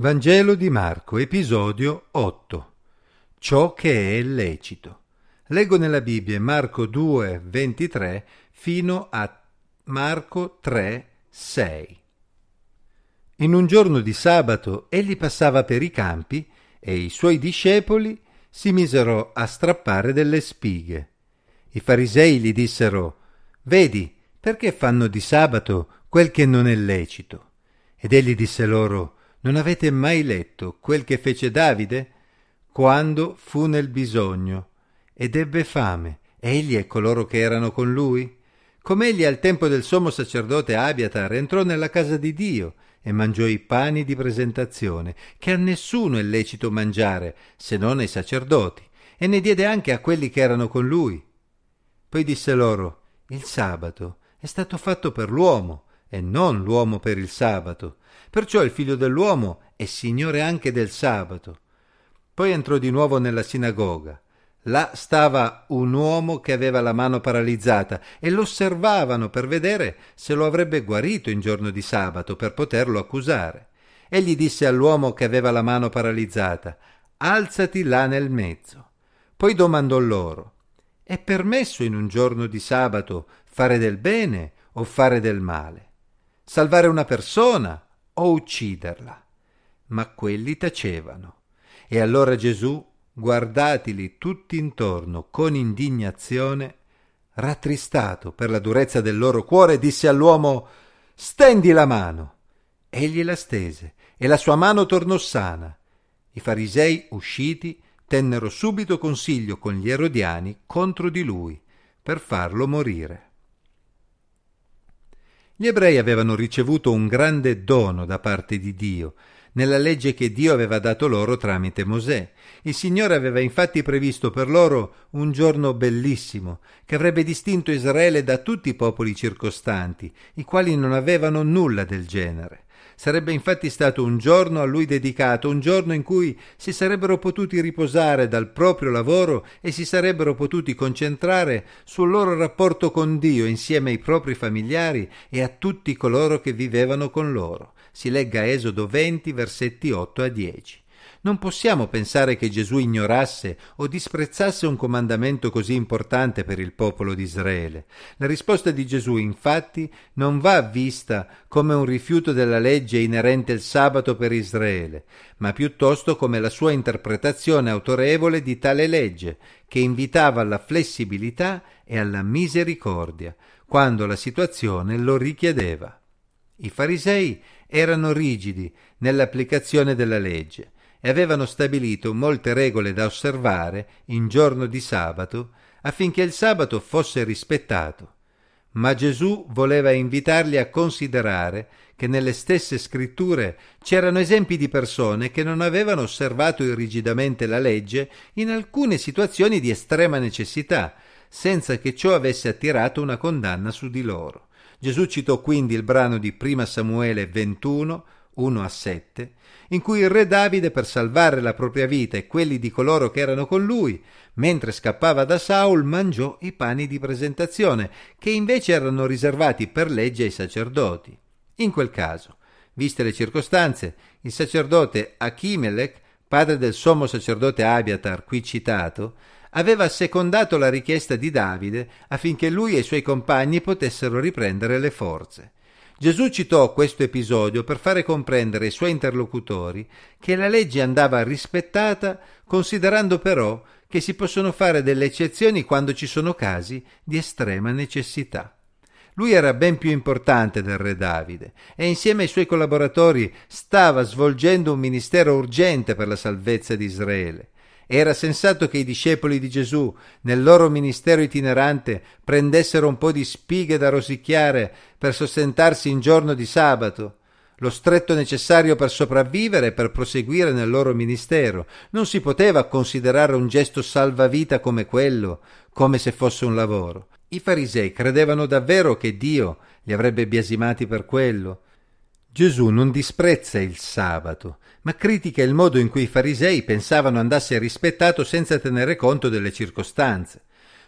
Vangelo di Marco, episodio 8. Ciò che è lecito. Leggo nella Bibbia Marco 2, 23 fino a Marco 3, 6. In un giorno di sabato egli passava per i campi e i suoi discepoli si misero a strappare delle spighe. I farisei gli dissero Vedi, perché fanno di sabato quel che non è lecito? Ed egli disse loro non avete mai letto quel che fece Davide quando fu nel bisogno ed ebbe fame, egli e coloro che erano con lui? Com'egli al tempo del sommo sacerdote Abiatar entrò nella casa di Dio e mangiò i pani di presentazione, che a nessuno è lecito mangiare, se non ai sacerdoti, e ne diede anche a quelli che erano con lui. Poi disse loro, il sabato è stato fatto per l'uomo, e non l'uomo per il sabato. Perciò il figlio dell'uomo è signore anche del sabato. Poi entrò di nuovo nella sinagoga. Là stava un uomo che aveva la mano paralizzata e lo osservavano per vedere se lo avrebbe guarito in giorno di sabato per poterlo accusare. Egli disse all'uomo che aveva la mano paralizzata Alzati là nel mezzo. Poi domandò loro È permesso in un giorno di sabato fare del bene o fare del male? Salvare una persona o ucciderla. Ma quelli tacevano. E allora Gesù, guardatili tutti intorno con indignazione, rattristato per la durezza del loro cuore, disse all'uomo Stendi la mano. Egli la stese, e la sua mano tornò sana. I farisei, usciti, tennero subito consiglio con gli erodiani contro di lui, per farlo morire. Gli ebrei avevano ricevuto un grande dono da parte di Dio, nella legge che Dio aveva dato loro tramite Mosè. Il Signore aveva infatti previsto per loro un giorno bellissimo, che avrebbe distinto Israele da tutti i popoli circostanti, i quali non avevano nulla del genere. Sarebbe infatti stato un giorno a lui dedicato, un giorno in cui si sarebbero potuti riposare dal proprio lavoro e si sarebbero potuti concentrare sul loro rapporto con Dio insieme ai propri familiari e a tutti coloro che vivevano con loro. Si legga Esodo 20, versetti 8 a 10. Non possiamo pensare che Gesù ignorasse o disprezzasse un comandamento così importante per il popolo di Israele. La risposta di Gesù, infatti, non va vista come un rifiuto della legge inerente il sabato per Israele, ma piuttosto come la sua interpretazione autorevole di tale legge, che invitava alla flessibilità e alla misericordia, quando la situazione lo richiedeva. I farisei erano rigidi nell'applicazione della legge, e avevano stabilito molte regole da osservare in giorno di sabato affinché il sabato fosse rispettato. Ma Gesù voleva invitarli a considerare che nelle stesse scritture c'erano esempi di persone che non avevano osservato irrigidamente la legge in alcune situazioni di estrema necessità, senza che ciò avesse attirato una condanna su di loro. Gesù citò quindi il brano di 1 Samuele 21, 1 a 7, in cui il re Davide, per salvare la propria vita e quelli di coloro che erano con lui, mentre scappava da Saul, mangiò i pani di presentazione, che invece erano riservati per legge ai sacerdoti. In quel caso, viste le circostanze, il sacerdote Achimelech, padre del sommo sacerdote Abiatar, qui citato, aveva assecondato la richiesta di Davide affinché lui e i suoi compagni potessero riprendere le forze. Gesù citò questo episodio per fare comprendere ai suoi interlocutori che la legge andava rispettata considerando però che si possono fare delle eccezioni quando ci sono casi di estrema necessità. Lui era ben più importante del re Davide e insieme ai suoi collaboratori stava svolgendo un ministero urgente per la salvezza di Israele. Era sensato che i discepoli di Gesù, nel loro ministero itinerante, prendessero un po' di spighe da rosicchiare per sostentarsi in giorno di sabato, lo stretto necessario per sopravvivere e per proseguire nel loro ministero. Non si poteva considerare un gesto salvavita come quello, come se fosse un lavoro. I farisei credevano davvero che Dio li avrebbe biasimati per quello. Gesù non disprezza il sabato, ma critica il modo in cui i farisei pensavano andasse rispettato senza tenere conto delle circostanze.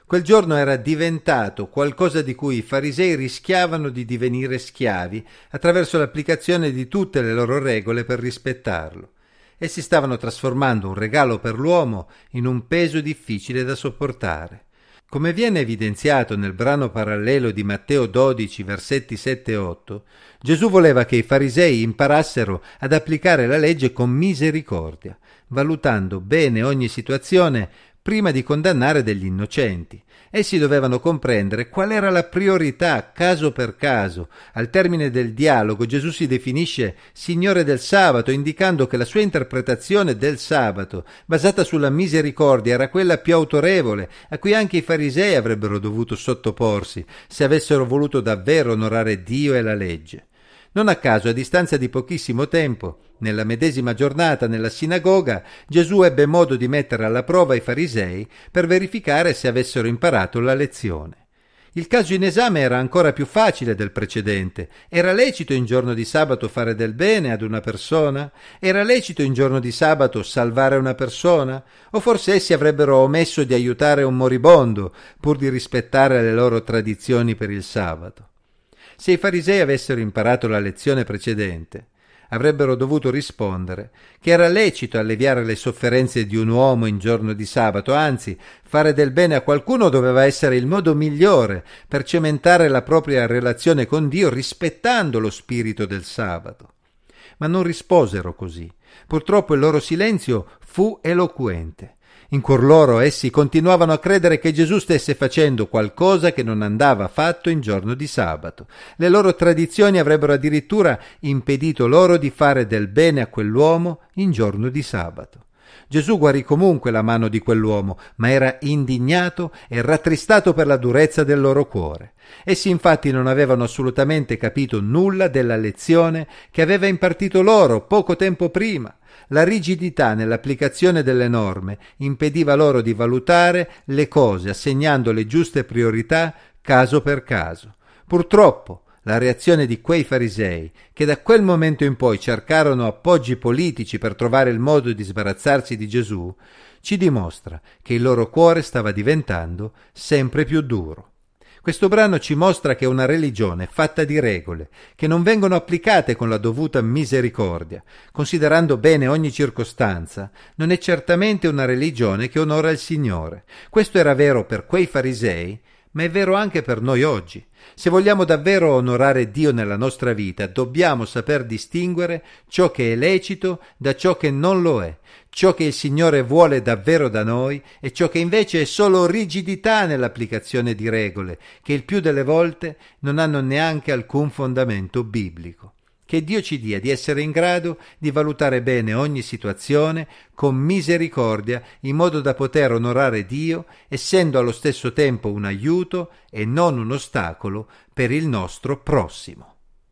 Quel giorno era diventato qualcosa di cui i farisei rischiavano di divenire schiavi attraverso l'applicazione di tutte le loro regole per rispettarlo. Essi stavano trasformando un regalo per l'uomo in un peso difficile da sopportare. Come viene evidenziato nel brano parallelo di Matteo 12, versetti 7 e 8, Gesù voleva che i farisei imparassero ad applicare la legge con misericordia, valutando bene ogni situazione prima di condannare degli innocenti. Essi dovevano comprendere qual era la priorità caso per caso. Al termine del dialogo Gesù si definisce Signore del sabato, indicando che la sua interpretazione del sabato, basata sulla misericordia, era quella più autorevole, a cui anche i farisei avrebbero dovuto sottoporsi, se avessero voluto davvero onorare Dio e la legge. Non a caso, a distanza di pochissimo tempo, nella medesima giornata nella sinagoga, Gesù ebbe modo di mettere alla prova i farisei per verificare se avessero imparato la lezione. Il caso in esame era ancora più facile del precedente. Era lecito in giorno di sabato fare del bene ad una persona? Era lecito in giorno di sabato salvare una persona? O forse essi avrebbero omesso di aiutare un moribondo pur di rispettare le loro tradizioni per il sabato? Se i farisei avessero imparato la lezione precedente, avrebbero dovuto rispondere che era lecito alleviare le sofferenze di un uomo in giorno di sabato, anzi fare del bene a qualcuno doveva essere il modo migliore per cementare la propria relazione con Dio rispettando lo spirito del sabato. Ma non risposero così. Purtroppo il loro silenzio fu eloquente. In cuor loro essi continuavano a credere che Gesù stesse facendo qualcosa che non andava fatto in giorno di sabato. Le loro tradizioni avrebbero addirittura impedito loro di fare del bene a quell'uomo in giorno di sabato. Gesù guarì comunque la mano di quell'uomo, ma era indignato e rattristato per la durezza del loro cuore. Essi infatti non avevano assolutamente capito nulla della lezione che aveva impartito loro poco tempo prima. La rigidità nell'applicazione delle norme impediva loro di valutare le cose assegnando le giuste priorità caso per caso. Purtroppo la reazione di quei farisei, che da quel momento in poi cercarono appoggi politici per trovare il modo di sbarazzarsi di Gesù, ci dimostra che il loro cuore stava diventando sempre più duro. Questo brano ci mostra che una religione fatta di regole, che non vengono applicate con la dovuta misericordia, considerando bene ogni circostanza, non è certamente una religione che onora il Signore. Questo era vero per quei farisei, ma è vero anche per noi oggi. Se vogliamo davvero onorare Dio nella nostra vita, dobbiamo saper distinguere ciò che è lecito da ciò che non lo è, ciò che il Signore vuole davvero da noi e ciò che invece è solo rigidità nell'applicazione di regole, che il più delle volte non hanno neanche alcun fondamento biblico. Che Dio ci dia di essere in grado di valutare bene ogni situazione con misericordia, in modo da poter onorare Dio, essendo allo stesso tempo un aiuto e non un ostacolo per il nostro prossimo.